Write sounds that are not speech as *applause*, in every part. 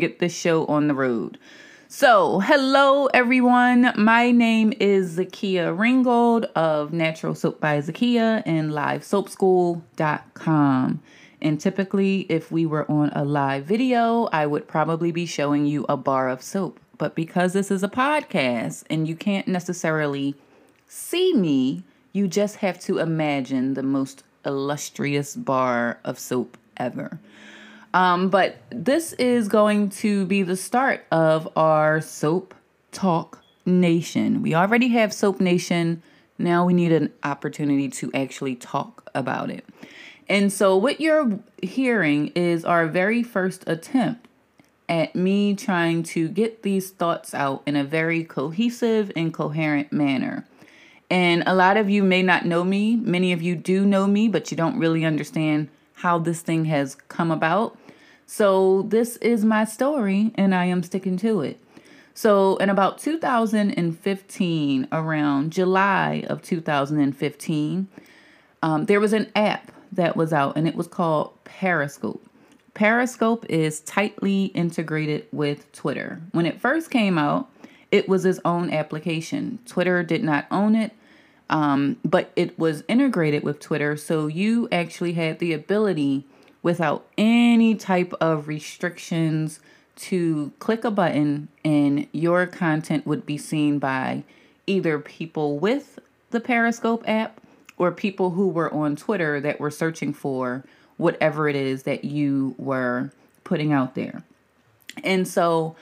get this show on the road. So, hello everyone. My name is Zakia Ringgold of Natural Soap by Zakia and LiveSoapSchool.com. And typically, if we were on a live video, I would probably be showing you a bar of soap. But because this is a podcast and you can't necessarily see me, you just have to imagine the most illustrious bar of soap ever. Um, but this is going to be the start of our Soap Talk Nation. We already have Soap Nation. Now we need an opportunity to actually talk about it. And so, what you're hearing is our very first attempt at me trying to get these thoughts out in a very cohesive and coherent manner. And a lot of you may not know me. Many of you do know me, but you don't really understand how this thing has come about. So, this is my story, and I am sticking to it. So, in about 2015, around July of 2015, um, there was an app that was out, and it was called Periscope. Periscope is tightly integrated with Twitter. When it first came out, it was its own application. Twitter did not own it, um, but it was integrated with Twitter, so you actually had the ability without any type of restrictions to click a button and your content would be seen by either people with the Periscope app or people who were on Twitter that were searching for whatever it is that you were putting out there. And so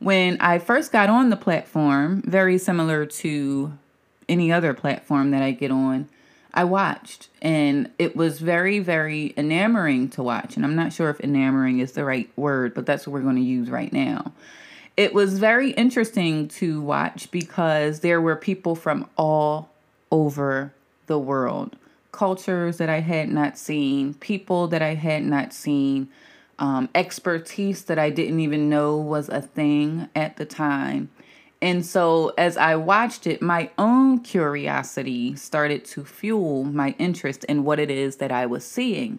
when I first got on the platform, very similar to any other platform that I get on, I watched and it was very, very enamoring to watch. And I'm not sure if enamoring is the right word, but that's what we're going to use right now. It was very interesting to watch because there were people from all over the world, cultures that I had not seen, people that I had not seen, um, expertise that I didn't even know was a thing at the time. And so, as I watched it, my own curiosity started to fuel my interest in what it is that I was seeing.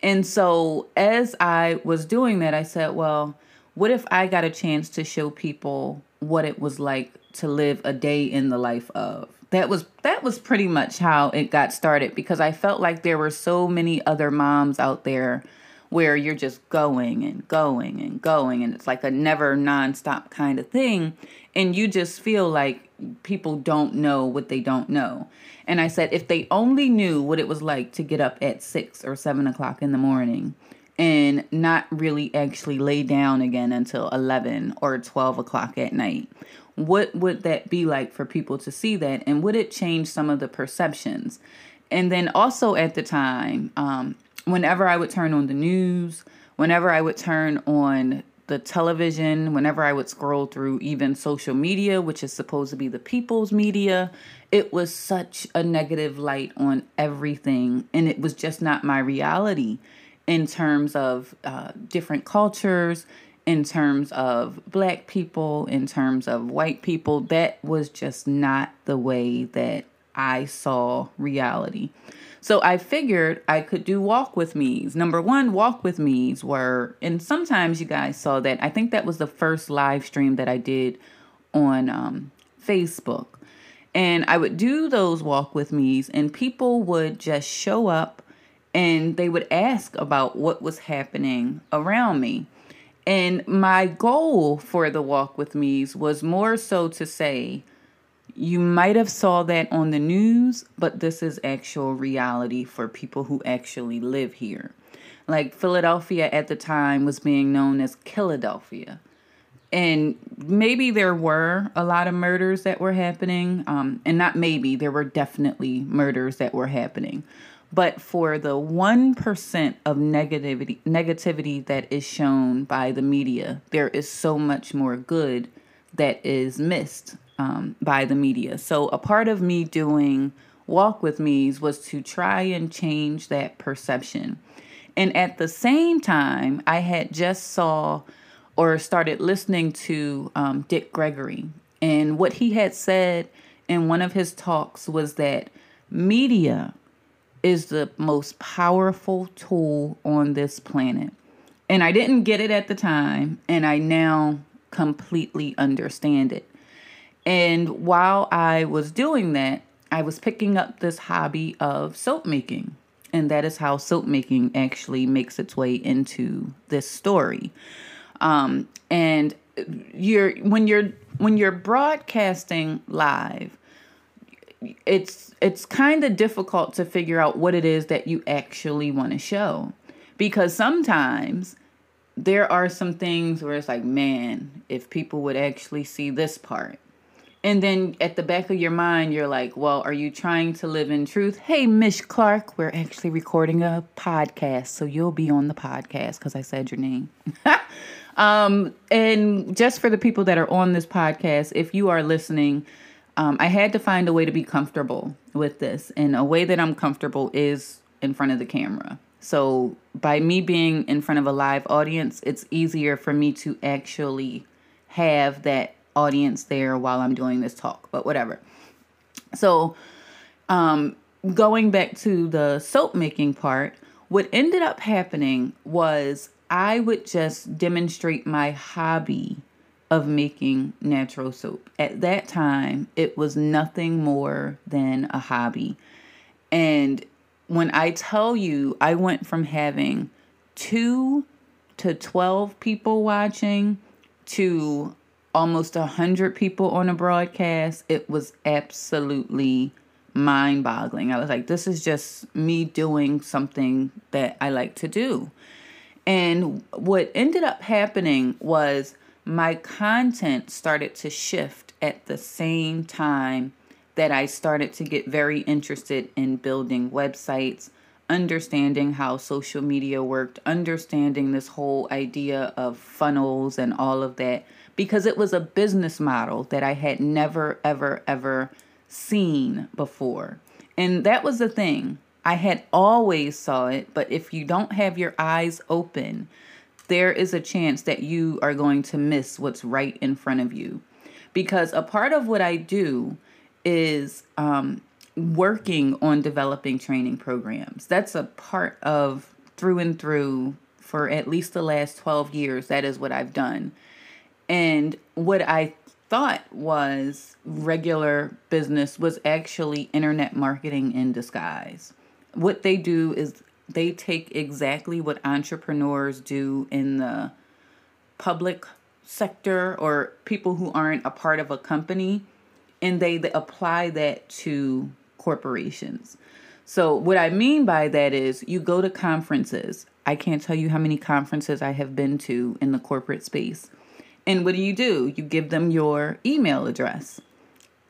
And so, as I was doing that, I said, well, what if I got a chance to show people what it was like to live a day in the life of? That was that was pretty much how it got started because I felt like there were so many other moms out there where you're just going and going and going and it's like a never nonstop kind of thing and you just feel like people don't know what they don't know. And i said if they only knew what it was like to get up at six or seven o'clock in the morning and not really actually lay down again until 11 or 12 o'clock at night what would that be like for people to see that and would it change some of the perceptions? And then also at the time um, whenever I would turn on the news, whenever I would turn on the television, whenever I would scroll through even social media, which is supposed to be the people's media, it was such a negative light on everything. And it was just not my reality in terms of uh, different cultures, in terms of black people, in terms of white people. That was just not the way that I saw reality. So I figured I could do walk with me's. Number one, walk with me's were, and sometimes you guys saw that. I think that was the first live stream that I did on um, Facebook. And I would do those walk with me's, and people would just show up and they would ask about what was happening around me. And my goal for the walk with me's was more so to say, you might have saw that on the news, but this is actual reality for people who actually live here. Like Philadelphia at the time was being known as Killadelphia. And maybe there were a lot of murders that were happening. Um, and not maybe, there were definitely murders that were happening. But for the 1% of negativity, negativity that is shown by the media, there is so much more good that is missed um, by the media. So a part of me doing Walk with Me's was to try and change that perception. And at the same time, I had just saw or started listening to um, Dick Gregory. And what he had said in one of his talks was that media is the most powerful tool on this planet. And I didn't get it at the time, and I now completely understand it. And while I was doing that, I was picking up this hobby of soap making. And that is how soap making actually makes its way into this story. Um, and you're when you're when you're broadcasting live, it's it's kind of difficult to figure out what it is that you actually want to show because sometimes there are some things where it's like man if people would actually see this part and then at the back of your mind you're like well are you trying to live in truth hey mish clark we're actually recording a podcast so you'll be on the podcast because i said your name *laughs* um, and just for the people that are on this podcast if you are listening um, I had to find a way to be comfortable with this. And a way that I'm comfortable is in front of the camera. So by me being in front of a live audience, it's easier for me to actually have that audience there while I'm doing this talk, but whatever. So, um, going back to the soap making part, what ended up happening was I would just demonstrate my hobby of making natural soap. At that time, it was nothing more than a hobby. And when I tell you, I went from having two to 12 people watching to almost 100 people on a broadcast, it was absolutely mind boggling. I was like, this is just me doing something that I like to do. And what ended up happening was my content started to shift at the same time that I started to get very interested in building websites, understanding how social media worked, understanding this whole idea of funnels and all of that, because it was a business model that I had never, ever, ever seen before. And that was the thing. I had always saw it, but if you don't have your eyes open there is a chance that you are going to miss what's right in front of you. Because a part of what I do is um, working on developing training programs. That's a part of through and through for at least the last 12 years. That is what I've done. And what I thought was regular business was actually internet marketing in disguise. What they do is they take exactly what entrepreneurs do in the public sector or people who aren't a part of a company and they, they apply that to corporations. So, what I mean by that is you go to conferences. I can't tell you how many conferences I have been to in the corporate space. And what do you do? You give them your email address.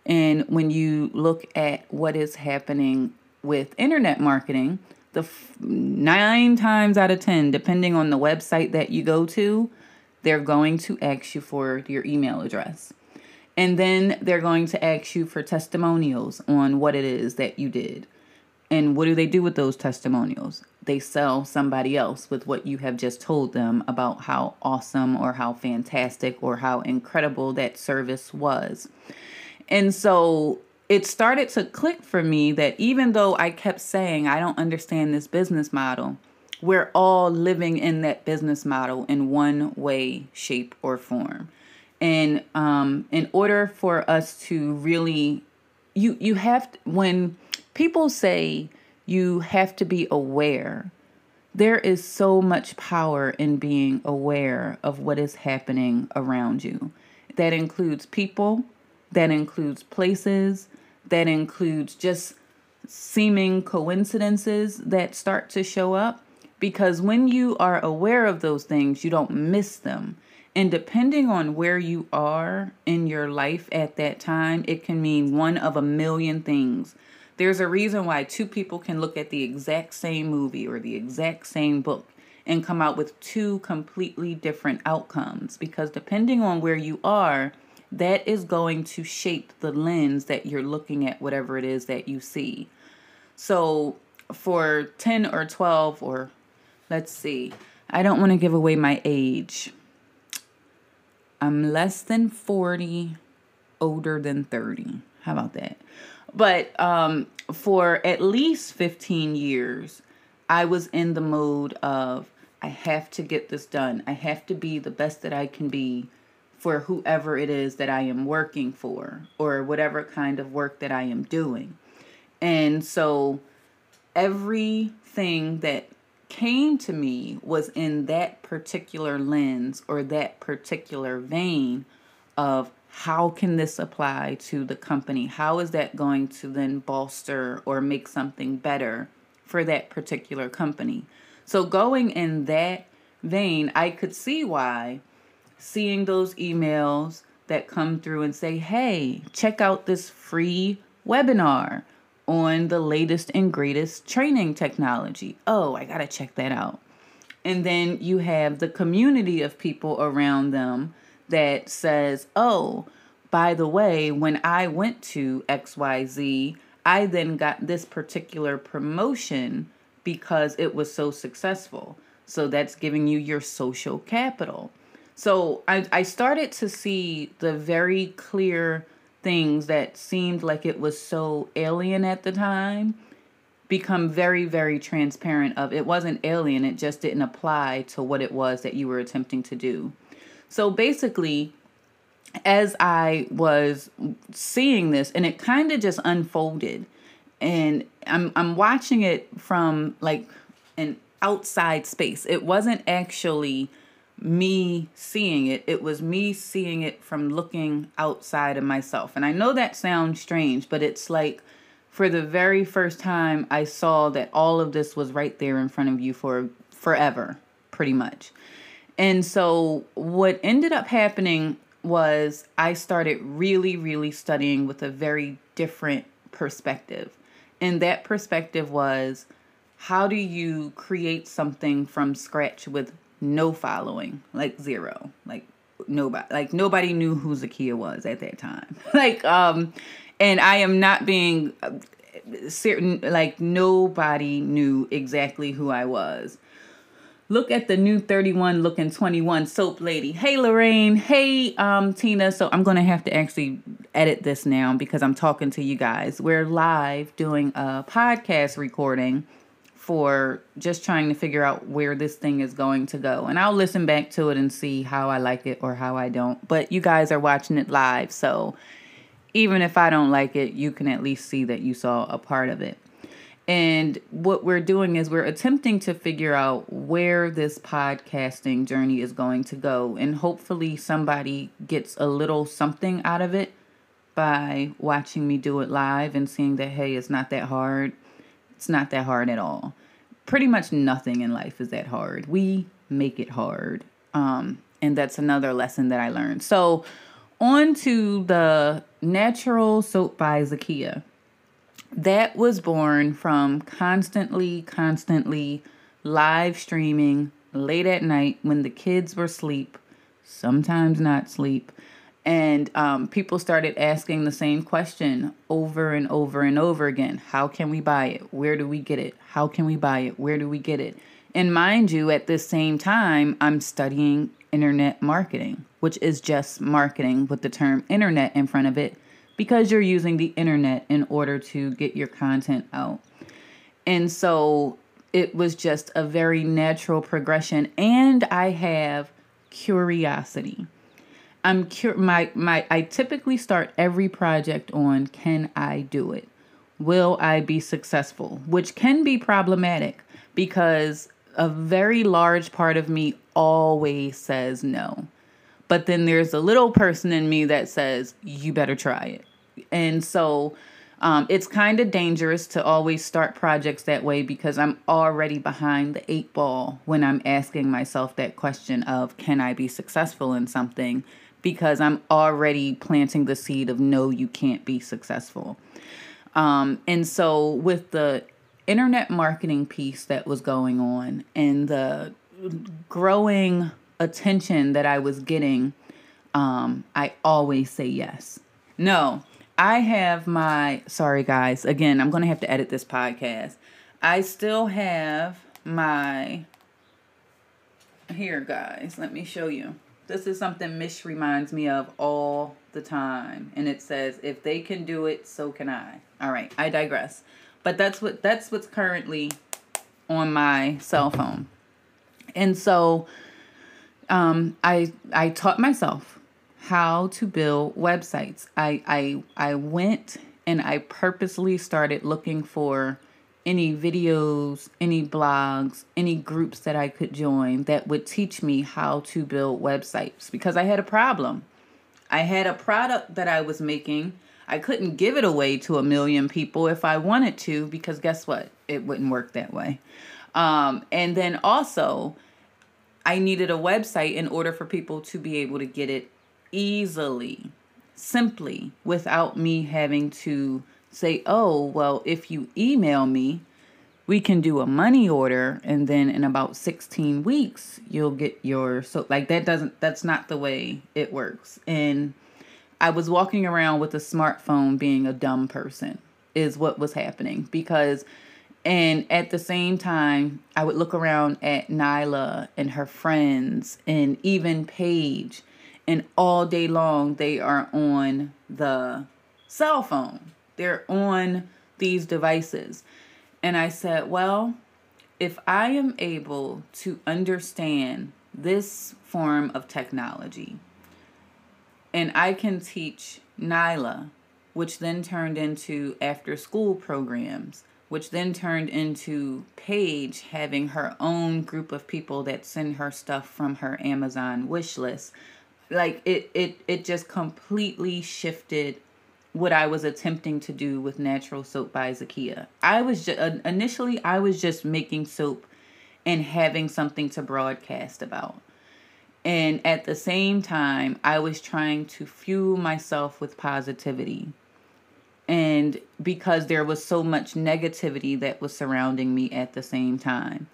And when you look at what is happening with internet marketing, the f- nine times out of 10, depending on the website that you go to, they're going to ask you for your email address. And then they're going to ask you for testimonials on what it is that you did. And what do they do with those testimonials? They sell somebody else with what you have just told them about how awesome or how fantastic or how incredible that service was. And so it started to click for me that even though I kept saying, I don't understand this business model, we're all living in that business model in one way, shape, or form. And um, in order for us to really, you you have to, when people say you have to be aware, there is so much power in being aware of what is happening around you. That includes people, that includes places, that includes just seeming coincidences that start to show up. Because when you are aware of those things, you don't miss them. And depending on where you are in your life at that time, it can mean one of a million things. There's a reason why two people can look at the exact same movie or the exact same book and come out with two completely different outcomes because depending on where you are, that is going to shape the lens that you're looking at whatever it is that you see. So for 10 or 12 or let's see. I don't want to give away my age. I'm less than 40, older than 30. How about that? But um for at least 15 years, I was in the mode of I have to get this done. I have to be the best that I can be for whoever it is that I am working for or whatever kind of work that I am doing. And so everything that came to me was in that particular lens or that particular vein of how can this apply to the company? How is that going to then bolster or make something better for that particular company? So, going in that vein, I could see why seeing those emails that come through and say, hey, check out this free webinar on the latest and greatest training technology. Oh, I got to check that out. And then you have the community of people around them that says, oh, by the way, when I went to XYZ, I then got this particular promotion because it was so successful. So that's giving you your social capital. So I, I started to see the very clear things that seemed like it was so alien at the time become very very transparent of it wasn't alien it just didn't apply to what it was that you were attempting to do. So basically as i was seeing this and it kind of just unfolded and i'm i'm watching it from like an outside space. It wasn't actually me seeing it. It was me seeing it from looking outside of myself. And I know that sounds strange, but it's like for the very first time I saw that all of this was right there in front of you for forever, pretty much. And so what ended up happening was I started really, really studying with a very different perspective. And that perspective was how do you create something from scratch with no following, like zero, like nobody, like nobody knew who Zakia was at that time. *laughs* like, um, and I am not being uh, certain, like nobody knew exactly who I was. Look at the new 31 looking 21 soap lady. Hey Lorraine. Hey um Tina. So I'm gonna have to actually edit this now because I'm talking to you guys. We're live doing a podcast recording for just trying to figure out where this thing is going to go. And I'll listen back to it and see how I like it or how I don't. But you guys are watching it live, so even if I don't like it, you can at least see that you saw a part of it. And what we're doing is we're attempting to figure out where this podcasting journey is going to go. And hopefully, somebody gets a little something out of it by watching me do it live and seeing that, hey, it's not that hard it's not that hard at all. Pretty much nothing in life is that hard. We make it hard. Um, and that's another lesson that I learned. So, on to the natural soap by Zakia. That was born from constantly, constantly live streaming late at night when the kids were asleep, sometimes not sleep, and um, people started asking the same question over and over and over again How can we buy it? Where do we get it? How can we buy it? Where do we get it? And mind you, at the same time, I'm studying internet marketing, which is just marketing with the term internet in front of it because you're using the internet in order to get your content out. And so it was just a very natural progression. And I have curiosity. I'm cur- my my I typically start every project on can I do it? Will I be successful? Which can be problematic because a very large part of me always says no. But then there's a little person in me that says you better try it. And so um, it's kind of dangerous to always start projects that way because I'm already behind the eight ball when I'm asking myself that question of can I be successful in something because I'm already planting the seed of no, you can't be successful. Um, and so, with the internet marketing piece that was going on and the growing attention that I was getting, um, I always say yes. No, I have my, sorry guys, again, I'm going to have to edit this podcast. I still have my, here guys, let me show you. This is something Mish reminds me of all the time. And it says, if they can do it, so can I. All right, I digress. But that's what that's what's currently on my cell phone. And so um, I I taught myself how to build websites. I I I went and I purposely started looking for any videos, any blogs, any groups that I could join that would teach me how to build websites because I had a problem. I had a product that I was making. I couldn't give it away to a million people if I wanted to because guess what? It wouldn't work that way. Um, and then also, I needed a website in order for people to be able to get it easily, simply, without me having to say, oh, well, if you email me, we can do a money order and then in about 16 weeks you'll get your so like that doesn't that's not the way it works. And i was walking around with a smartphone being a dumb person is what was happening because and at the same time i would look around at nyla and her friends and even paige and all day long they are on the cell phone they're on these devices. And I said, well, if I am able to understand this form of technology and I can teach Nyla, which then turned into after school programs, which then turned into Paige having her own group of people that send her stuff from her Amazon wish list. Like it it it just completely shifted what I was attempting to do with Natural Soap by Zakia. I was just, initially I was just making soap and having something to broadcast about. And at the same time, I was trying to fuel myself with positivity. And because there was so much negativity that was surrounding me at the same time.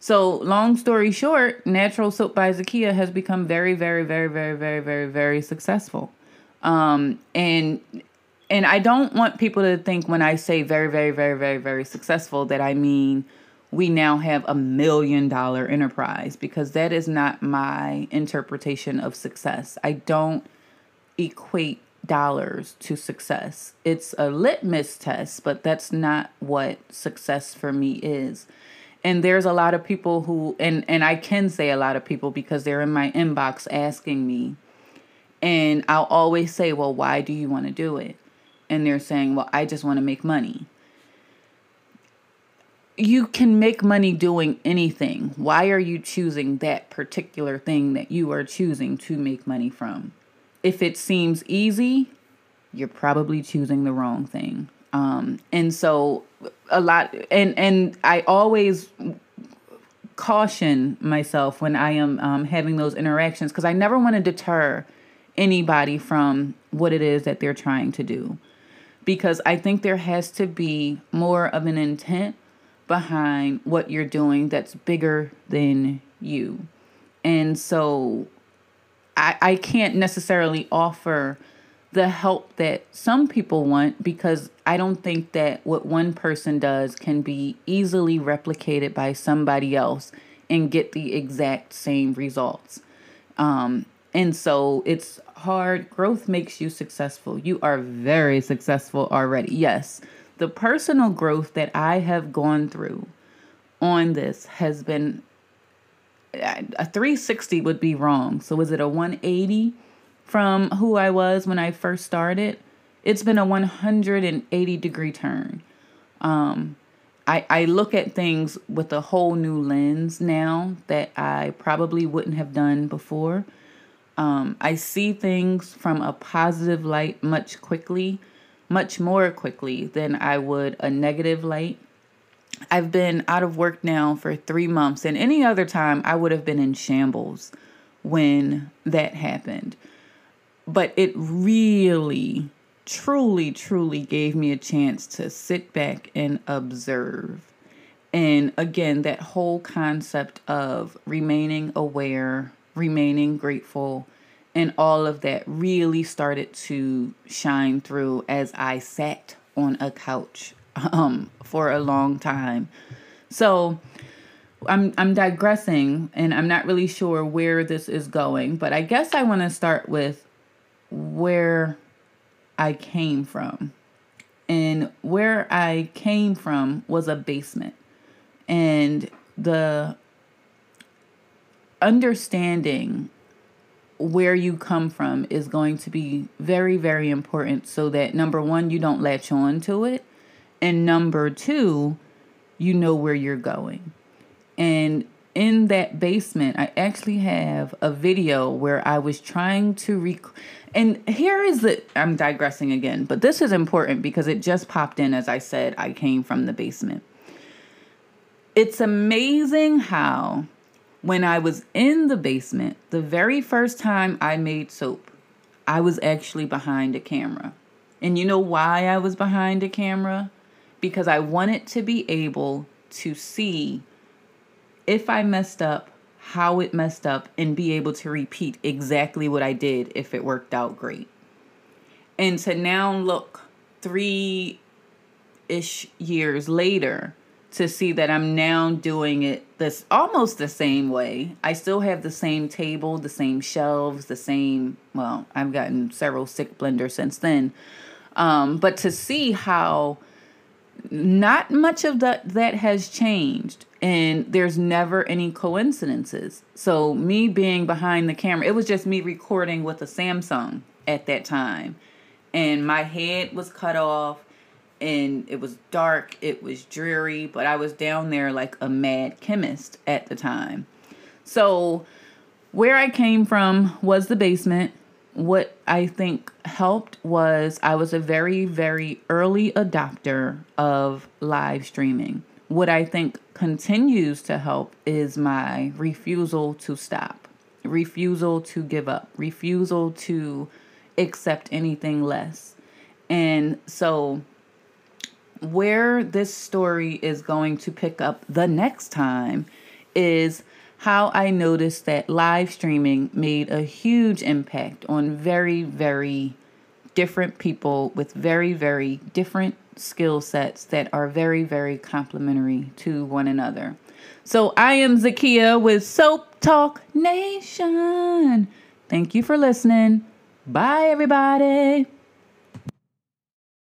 So, long story short, Natural Soap by Zakia has become very, very, very, very, very, very, very successful. Um, and and I don't want people to think when I say very, very, very, very, very successful that I mean we now have a million dollar enterprise because that is not my interpretation of success. I don't equate dollars to success. It's a litmus test, but that's not what success for me is. And there's a lot of people who and and I can say a lot of people because they're in my inbox asking me and I'll always say, "Well, why do you want to do it?" And they're saying, well, I just want to make money. You can make money doing anything. Why are you choosing that particular thing that you are choosing to make money from? If it seems easy, you're probably choosing the wrong thing. Um, and so a lot and and I always caution myself when I am um, having those interactions because I never want to deter anybody from what it is that they're trying to do because I think there has to be more of an intent behind what you're doing that's bigger than you. And so I, I can't necessarily offer the help that some people want because I don't think that what one person does can be easily replicated by somebody else and get the exact same results. Um, and so it's hard. Growth makes you successful. You are very successful already. Yes, the personal growth that I have gone through on this has been a 360 would be wrong. So is it a 180 from who I was when I first started? It's been a 180 degree turn. Um, I, I look at things with a whole new lens now that I probably wouldn't have done before. Um, I see things from a positive light much quickly, much more quickly than I would a negative light. I've been out of work now for three months, and any other time I would have been in shambles when that happened. But it really, truly, truly gave me a chance to sit back and observe. And again, that whole concept of remaining aware, remaining grateful, and all of that really started to shine through as I sat on a couch *laughs* um, for a long time. So I'm I'm digressing and I'm not really sure where this is going, but I guess I want to start with where I came from. And where I came from was a basement. And the understanding where you come from is going to be very, very important so that number one, you don't latch on to it. And number two, you know where you're going. And in that basement, I actually have a video where I was trying to rec. And here is the. I'm digressing again, but this is important because it just popped in as I said I came from the basement. It's amazing how when I was in the basement, the very first time I made soap, I was actually behind a camera. And you know why I was behind a camera? Because I wanted to be able to see if I messed up, how it messed up, and be able to repeat exactly what I did if it worked out great. And to now look three ish years later to see that I'm now doing it this almost the same way. I still have the same table, the same shelves, the same well, I've gotten several stick blenders since then. Um, but to see how not much of that that has changed and there's never any coincidences. So me being behind the camera, it was just me recording with a Samsung at that time. And my head was cut off and it was dark, it was dreary, but I was down there like a mad chemist at the time. So, where I came from was the basement. What I think helped was I was a very, very early adopter of live streaming. What I think continues to help is my refusal to stop, refusal to give up, refusal to accept anything less. And so, where this story is going to pick up the next time is how I noticed that live streaming made a huge impact on very, very different people with very, very different skill sets that are very, very complementary to one another. So I am Zakia with Soap Talk Nation. Thank you for listening. Bye, everybody.